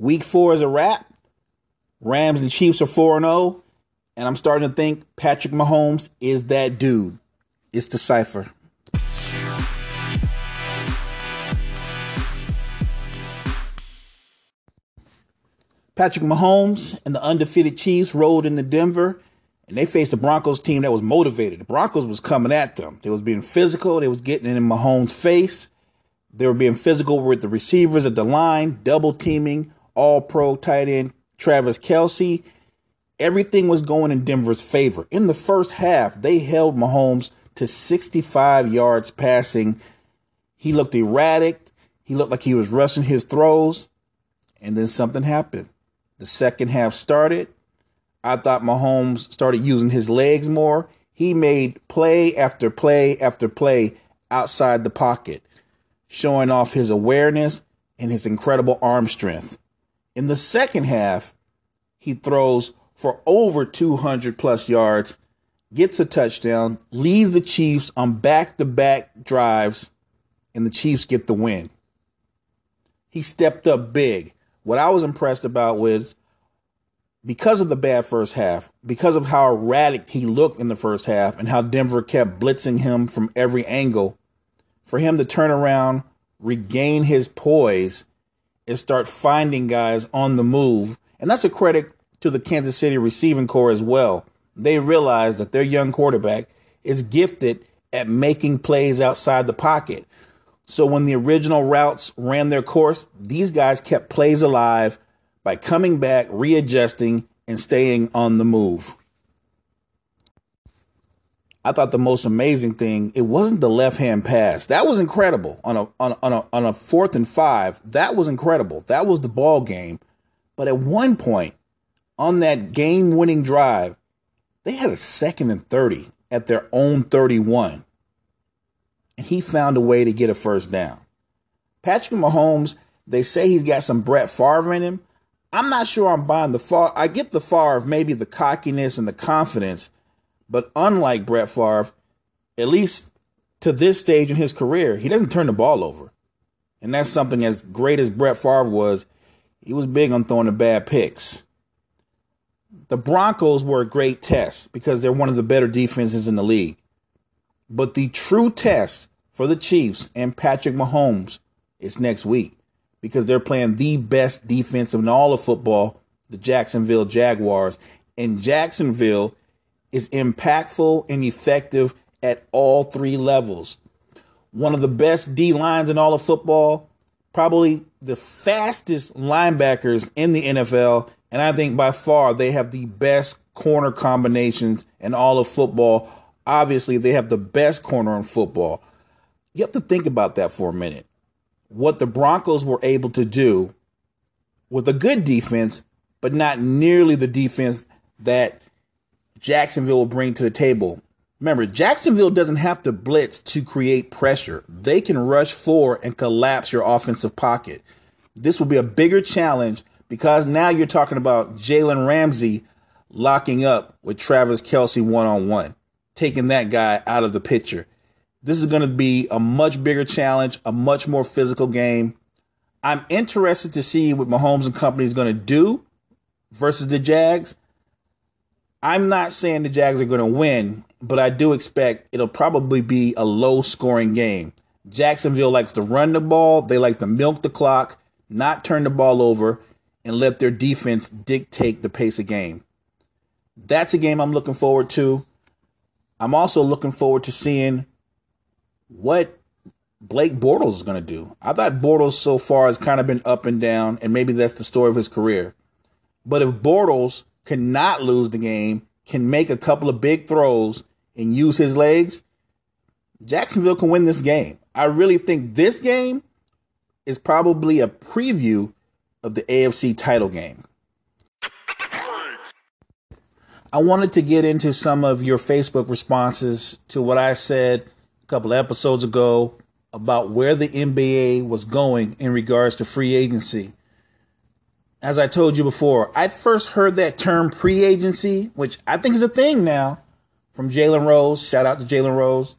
Week four is a wrap. Rams and Chiefs are 4 0. And I'm starting to think Patrick Mahomes is that dude. It's the Cypher. Patrick Mahomes and the undefeated Chiefs rolled into Denver and they faced the Broncos team that was motivated. The Broncos was coming at them. They was being physical. They was getting in Mahomes' face. They were being physical with the receivers at the line, double teaming, all pro tight end Travis Kelce. Everything was going in Denver's favor. In the first half, they held Mahomes to 65 yards passing. He looked erratic. He looked like he was rushing his throws. And then something happened. The second half started. I thought Mahomes started using his legs more. He made play after play after play outside the pocket, showing off his awareness and his incredible arm strength. In the second half, he throws for over 200 plus yards, gets a touchdown, leads the Chiefs on back to back drives, and the Chiefs get the win. He stepped up big. What I was impressed about was because of the bad first half, because of how erratic he looked in the first half, and how Denver kept blitzing him from every angle, for him to turn around, regain his poise, and start finding guys on the move. And that's a credit to the Kansas City receiving corps as well. They realize that their young quarterback is gifted at making plays outside the pocket. So when the original routes ran their course, these guys kept plays alive by coming back, readjusting, and staying on the move. I thought the most amazing thing, it wasn't the left hand pass. That was incredible on a, on a, on a on a fourth and five. That was incredible. That was the ball game. But at one point on that game winning drive, they had a second and 30 at their own 31. And he found a way to get a first down. Patrick Mahomes, they say he's got some Brett Favre in him, I'm not sure I'm buying the Favre. I get the of maybe the cockiness and the confidence, but unlike Brett Favre, at least to this stage in his career, he doesn't turn the ball over. And that's something as great as Brett Favre was, he was big on throwing the bad picks. The Broncos were a great test because they're one of the better defenses in the league. But the true test for the Chiefs and Patrick Mahomes is next week because they're playing the best defense in all of football, the Jacksonville Jaguars. And Jacksonville is impactful and effective at all three levels. One of the best D lines in all of football, probably the fastest linebackers in the NFL, and I think by far they have the best corner combinations in all of football. Obviously, they have the best corner in football. You have to think about that for a minute what the Broncos were able to do with a good defense, but not nearly the defense that Jacksonville will bring to the table. Remember, Jacksonville doesn't have to blitz to create pressure. They can rush forward and collapse your offensive pocket. This will be a bigger challenge because now you're talking about Jalen Ramsey locking up with Travis Kelce one on one, taking that guy out of the picture. This is going to be a much bigger challenge, a much more physical game. I'm interested to see what Mahomes and company is going to do versus the Jags. I'm not saying the Jags are going to win, but I do expect it'll probably be a low scoring game. Jacksonville likes to run the ball, they like to milk the clock, not turn the ball over, and let their defense dictate the pace of game. That's a game I'm looking forward to. I'm also looking forward to seeing what Blake Bortles is going to do. I thought Bortles so far has kind of been up and down, and maybe that's the story of his career. But if Bortles cannot lose the game, can make a couple of big throws and use his legs, Jacksonville can win this game. I really think this game is probably a preview of the AFC title game. I wanted to get into some of your Facebook responses to what I said a couple episodes ago about where the NBA was going in regards to free agency. As I told you before, I first heard that term pre agency, which I think is a thing now, from Jalen Rose. Shout out to Jalen Rose.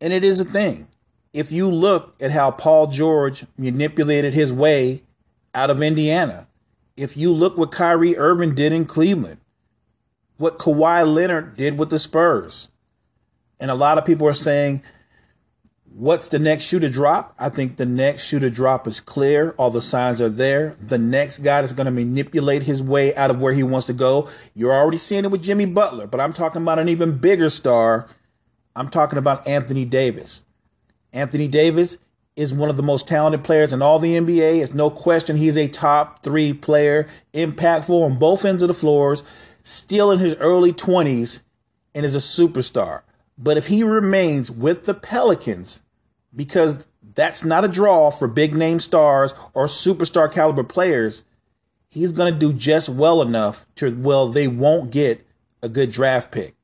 And it is a thing. If you look at how Paul George manipulated his way out of Indiana, If you look what Kyrie Irving did in Cleveland, what Kawhi Leonard did with the Spurs, and a lot of people are saying, What's the next shoe to drop? I think the next shoe to drop is clear. All the signs are there. The next guy is going to manipulate his way out of where he wants to go. You're already seeing it with Jimmy Butler, but I'm talking about an even bigger star. I'm talking about Anthony Davis. Anthony Davis is one of the most talented players in all the NBA. It's no question he's a top three player, impactful on both ends of the floors, still in his early 20s, and is a superstar. But if he remains with the Pelicans, because that's not a draw for big name stars or superstar caliber players, he's going to do just well enough to, well, they won't get a good draft pick.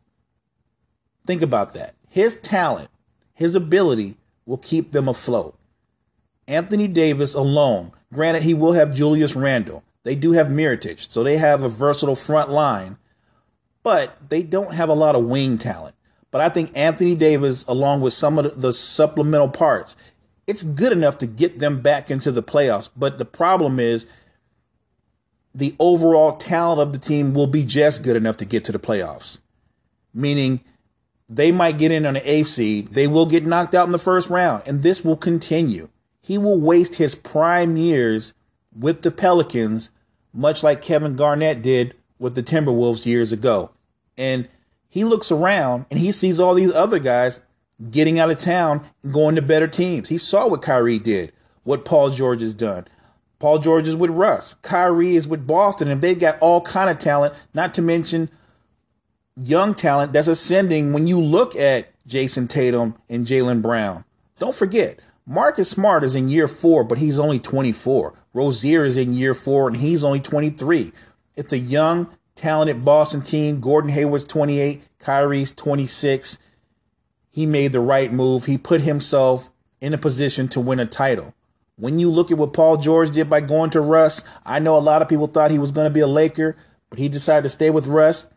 Think about that. His talent, his ability will keep them afloat. Anthony Davis alone, granted, he will have Julius Randle. They do have Mirotic, so they have a versatile front line, but they don't have a lot of wing talent. But I think Anthony Davis, along with some of the supplemental parts, it's good enough to get them back into the playoffs. But the problem is the overall talent of the team will be just good enough to get to the playoffs. Meaning they might get in on the eighth seed, they will get knocked out in the first round, and this will continue. He will waste his prime years with the Pelicans, much like Kevin Garnett did with the Timberwolves years ago. And he looks around and he sees all these other guys getting out of town going to better teams. He saw what Kyrie did, what Paul George has done. Paul George is with Russ. Kyrie is with Boston, and they've got all kind of talent, not to mention young talent that's ascending when you look at Jayson Tatum and Jaylen Brown. Don't forget, Marcus Smart is in year four, but he's only 24. Rozier is in year four, and he's only 23. It's a young, talented Boston team. Gordon Hayward's 28, Kyrie's 26. He made the right move. He put himself in a position to win a title. When you look at what Paul George did by going to Russ, I know a lot of people thought he was going to be a Laker, but he decided to stay with Russ.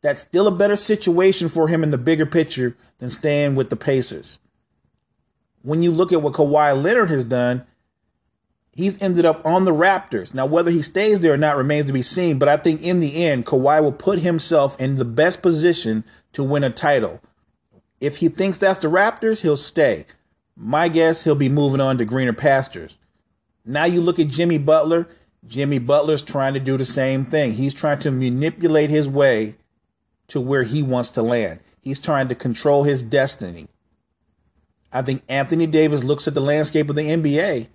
That's still a better situation for him in the bigger picture than staying with the Pacers. When you look at what Kawhi Leonard has done, he's ended up on the Raptors. Now, whether he stays there or not remains to be seen, but I think in the end, Kawhi will put himself in the best position to win a title. If he thinks that's the Raptors, he'll stay. My guess, he'll be moving on to greener pastures. Now you look at Jimmy Butler. Jimmy Butler's trying to do the same thing. He's trying to manipulate his way to where he wants to land. He's trying to control his destiny. I think Anthony Davis looks at the landscape of the NBA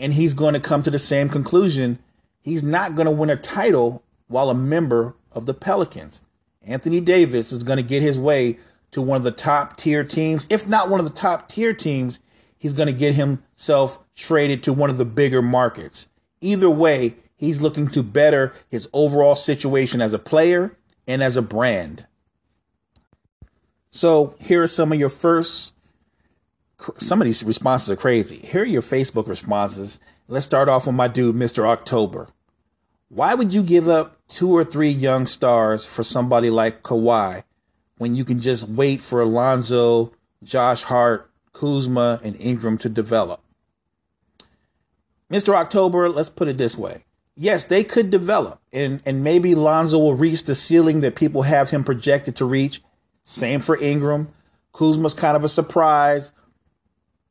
and he's going to come to the same conclusion. He's not going to win a title while a member of the Pelicans. Anthony Davis is going to get his way to one of the top tier teams. If not one of the top tier teams, he's going to get himself traded to one of the bigger markets. Either way, he's looking to better his overall situation as a player and as a brand. So, here are some of your first some of these responses are crazy. Here are your Facebook responses. Let's start off with my dude, Mr. October. Why would you give up two or three young stars for somebody like Kawhi when you can just wait for Alonzo, Josh Hart, Kuzma, and Ingram to develop? Mr. October, let's put it this way. Yes, they could develop, and, and maybe Lonzo will reach the ceiling that people have him projected to reach. Same for Ingram. Kuzma's kind of a surprise.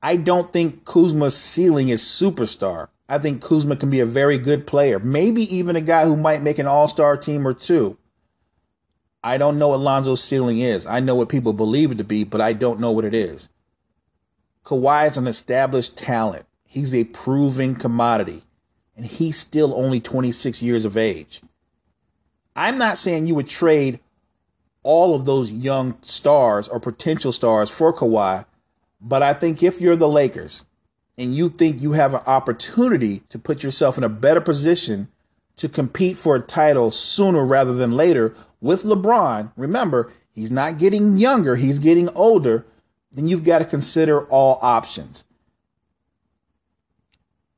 I don't think Kuzma's ceiling is superstar. I think Kuzma can be a very good player, maybe even a guy who might make an all star team or two. I don't know what Lonzo's ceiling is. I know what people believe it to be, but I don't know what it is. Kawhi is an established talent. He's a proven commodity, and he's still only 26 years of age. I'm not saying you would trade all of those young stars or potential stars for Kawhi, but I think if you're the Lakers and you think you have an opportunity to put yourself in a better position to compete for a title sooner rather than later with LeBron, remember, he's not getting younger, he's getting older, then you've got to consider all options.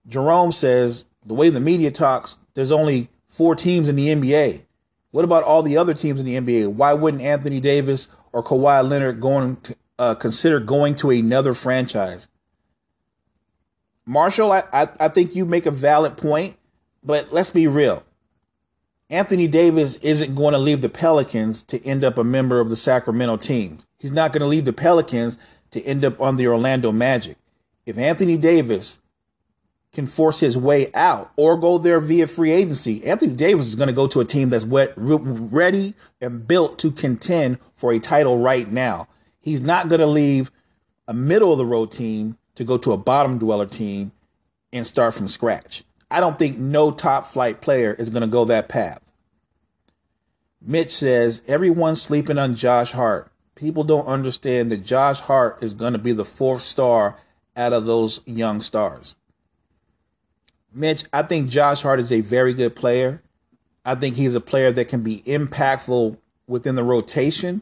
Jerome says the way the media talks, there's only four teams in the NBA. What about all the other teams in the NBA? Why wouldn't Anthony Davis or Kawhi Leonard going to, uh, consider going to another franchise. Marshall, I, I, I think you make a valid point. But let's be real. Anthony Davis isn't going to leave the Pelicans to end up a member of the Sacramento team. He's not going to leave the Pelicans to end up on the Orlando Magic. If Anthony Davis can force his way out or go there via free agency, Anthony Davis is going to go to a team that's ready and built to contend for a title right now. He's not going to leave a middle of the road team to go to a bottom dweller team and start from scratch. I don't think no top flight player is going to go that path. Mitch says everyone's sleeping on Josh Hart. People don't understand that Josh Hart is going to be the fourth star out of those young stars. Mitch, I think Josh Hart is a very good player. I think he's a player that can be impactful within the rotation.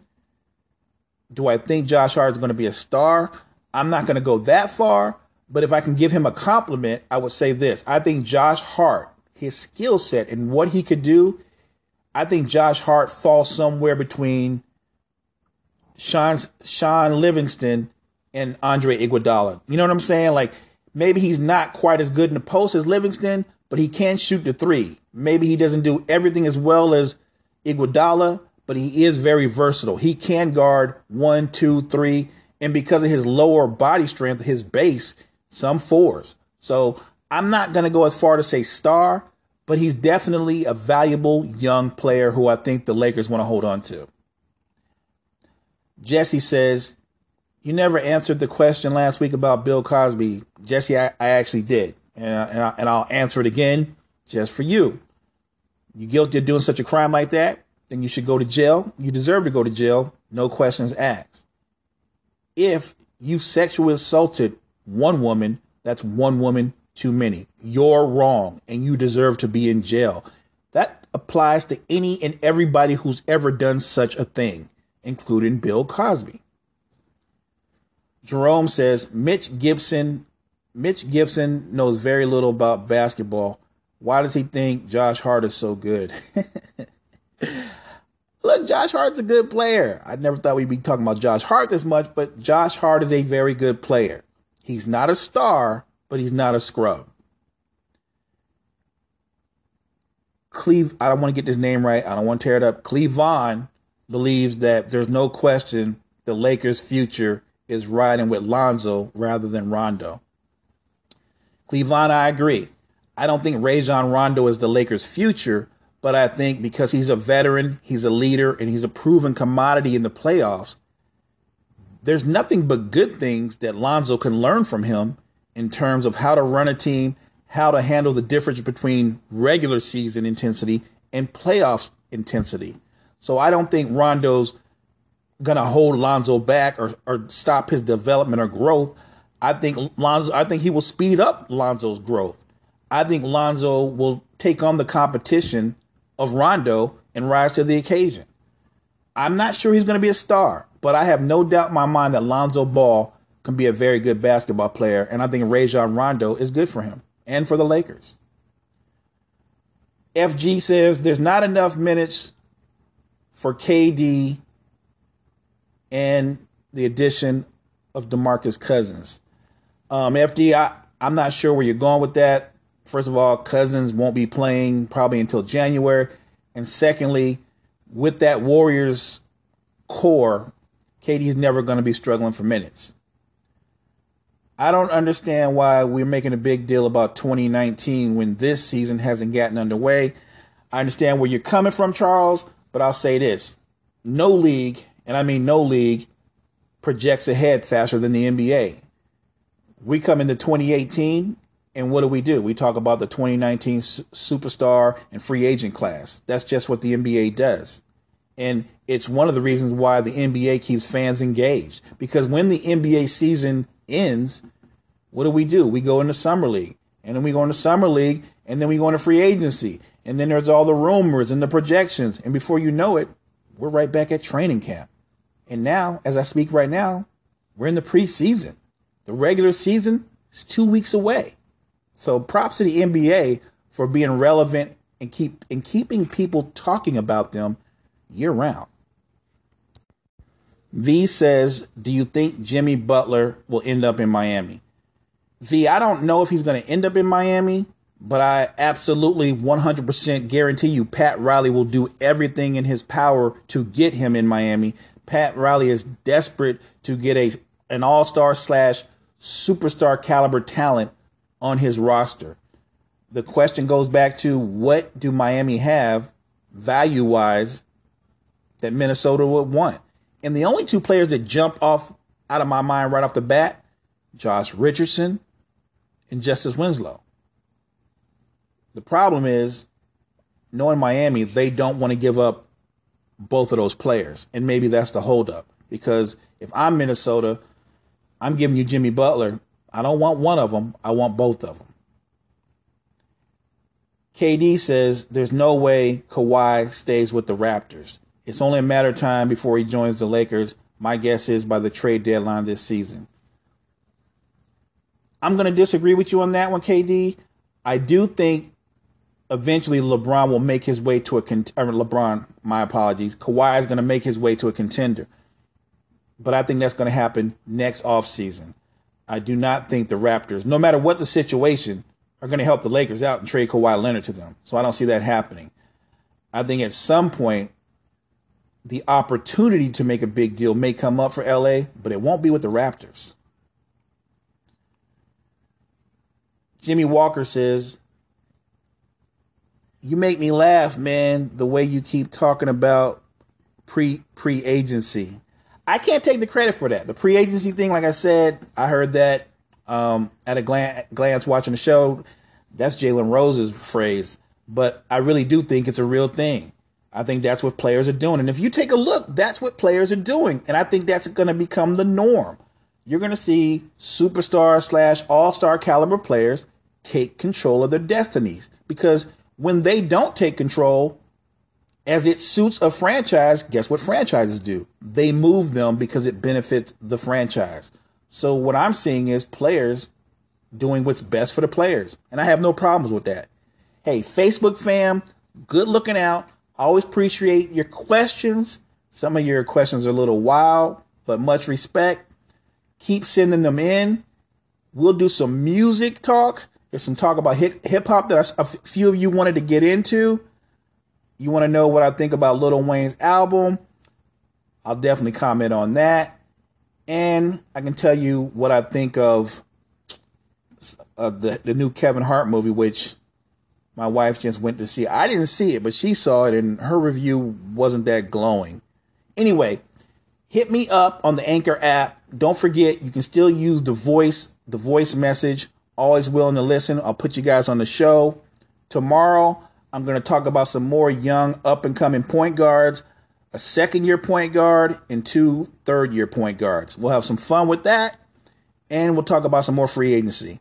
Do I think Josh Hart is going to be a star? I'm not going to go that far, but if I can give him a compliment, I would say this. I think Josh Hart, his skill set and what he could do, I think Josh Hart falls somewhere between Sean Shaun Livingston and Andre Iguodala. You know what I'm saying? Like maybe he's not quite as good in the post as Livingston, but he can shoot the three. Maybe he doesn't do everything as well as Iguodala, but he is very versatile. He can guard one, two, three, and because of his lower body strength, his base, some fours. So I'm not going to go as far to say star, but he's definitely a valuable young player who I think the Lakers want to hold on to. Jesse says, You never answered the question last week about Bill Cosby. Jesse, I, I actually did. And, and, I, and I'll answer it again just for you. You guilty of doing such a crime like that? Then you should go to jail. You deserve to go to jail. No questions asked. If you sexually assaulted one woman, that's one woman too many. You're wrong and you deserve to be in jail. That applies to any and everybody who's ever done such a thing, including Bill Cosby. Jerome says Mitch Gibson Mitch Gibson knows very little about basketball. Why does he think Josh Hart is so good? Look, Josh Hart's a good player. I never thought we'd be talking about Josh Hart this much, but Josh Hart is a very good player. He's not a star, but he's not a scrub. Cleve, I don't want to get this name right. I don't want to tear it up. Clevon believes that there's no question the Lakers' future is riding with Lonzo rather than Rondo. Clevon, I agree. I don't think Rajon Rondo is the Lakers' future, but I think because he's a veteran, he's a leader, and he's a proven commodity in the playoffs, there's nothing but good things that Lonzo can learn from him in terms of how to run a team, how to handle the difference between regular season intensity and playoff intensity. So I don't think Rondo's gonna hold Lonzo back or, or stop his development or growth. I think Lonzo I think he will speed up Lonzo's growth. I think Lonzo will take on the competition of Rondo and rise to the occasion. I'm not sure he's going to be a star, but I have no doubt in my mind that Lonzo Ball can be a very good basketball player, and I think Rajon Rondo is good for him and for the Lakers. FG says there's not enough minutes for KD and the addition of DeMarcus Cousins. Um, FD, I, I'm not sure where you're going with that. First of all, Cousins won't be playing probably until January. And secondly, with that Warriors core, KD's never going to be struggling for minutes. I don't understand why we're making a big deal about 2019 when this season hasn't gotten underway. I understand where you're coming from, Charles, but I'll say this no league, and I mean no league, projects ahead faster than the NBA. We come into 2018 and what do we do? We talk about the 2019 superstar and free agent class. That's just what the NBA does. And it's one of the reasons why the NBA keeps fans engaged. Because when the NBA season ends, what do we do? We go into summer league. And then we go into summer league and then we go into free agency. And then there's all the rumors and the projections. And before you know it, we're right back at training camp. And now, as I speak right now, we're in the preseason. The regular season is two weeks away. So props to the NBA for being relevant and keep and keeping people talking about them year round. V says, "Do you think Jimmy Butler will end up in Miami?" V, I don't know if he's going to end up in Miami, But I absolutely 100% guarantee you Pat Riley will do everything in his power to get him in Miami. Pat Riley is desperate to get a an all-star slash superstar caliber talent on his roster. The question goes back to what do Miami have value wise that Minnesota would want? And the only two players that jump off out of my mind right off the bat, Josh Richardson and Justice Winslow. The problem is, knowing Miami, they don't want to give up both of those players. And maybe that's the holdup. Because if I'm Minnesota, I'm giving you Jimmy Butler. I don't want one of them. I want both of them. KD says there's no way Kawhi stays with the Raptors. It's only a matter of time before he joins the Lakers. My guess is by the trade deadline this season. I'm going to disagree with you on that one, KD. I do think eventually LeBron will make his way to a cont- LeBron, my apologies. Kawhi is going to make his way to a contender. But I think that's going to happen next offseason. I do not think the Raptors, no matter what the situation, are going to help the Lakers out and trade Kawhi Leonard to them. So I don't see that happening. I think at some point the opportunity to make a big deal may come up for LA, but it won't be with the Raptors. Jimmy Walker says, You make me laugh, man, the way you keep talking about pre pre agency. I can't take the credit for that. The pre agency thing, like I said, I heard that um, at a glance, glance watching the show. That's Jalen Rose's phrase, but I really do think it's a real thing. I think that's what players are doing. And if you take a look, that's what players are doing. And I think that's going to become the norm. You're going to see superstar slash all star caliber players take control of their destinies because when they don't take control, as it suits a franchise, guess what franchises do? They move them because it benefits the franchise. So what I'm seeing is players doing what's best for the players. And I have no problems with that. Hey, Facebook fam, good looking out. Always appreciate your questions. Some of your questions are a little wild, but much respect. Keep sending them in. We'll do some music talk. There's some talk about hip hop that a few of you wanted to get into. You want to know what I think about Lil Wayne's album? I'll definitely comment on that. And I can tell you what I think of uh, the, the new Kevin Hart movie, which my wife just went to see. I didn't see it, but she saw it, and her review wasn't that glowing. Anyway, hit me up on the Anchor app. Don't forget, you can still use the voice, the voice message. Always willing to listen. I'll put you guys on the show tomorrow. I'm going to talk about some more young up and coming point guards a second year point guard, and two third year point guards. We'll have some fun with that, and we'll talk about some more free agency.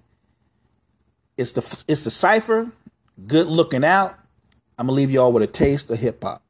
It's the it's the Cypher. Good looking out. I'm gonna leave y'all with a taste of hip hop.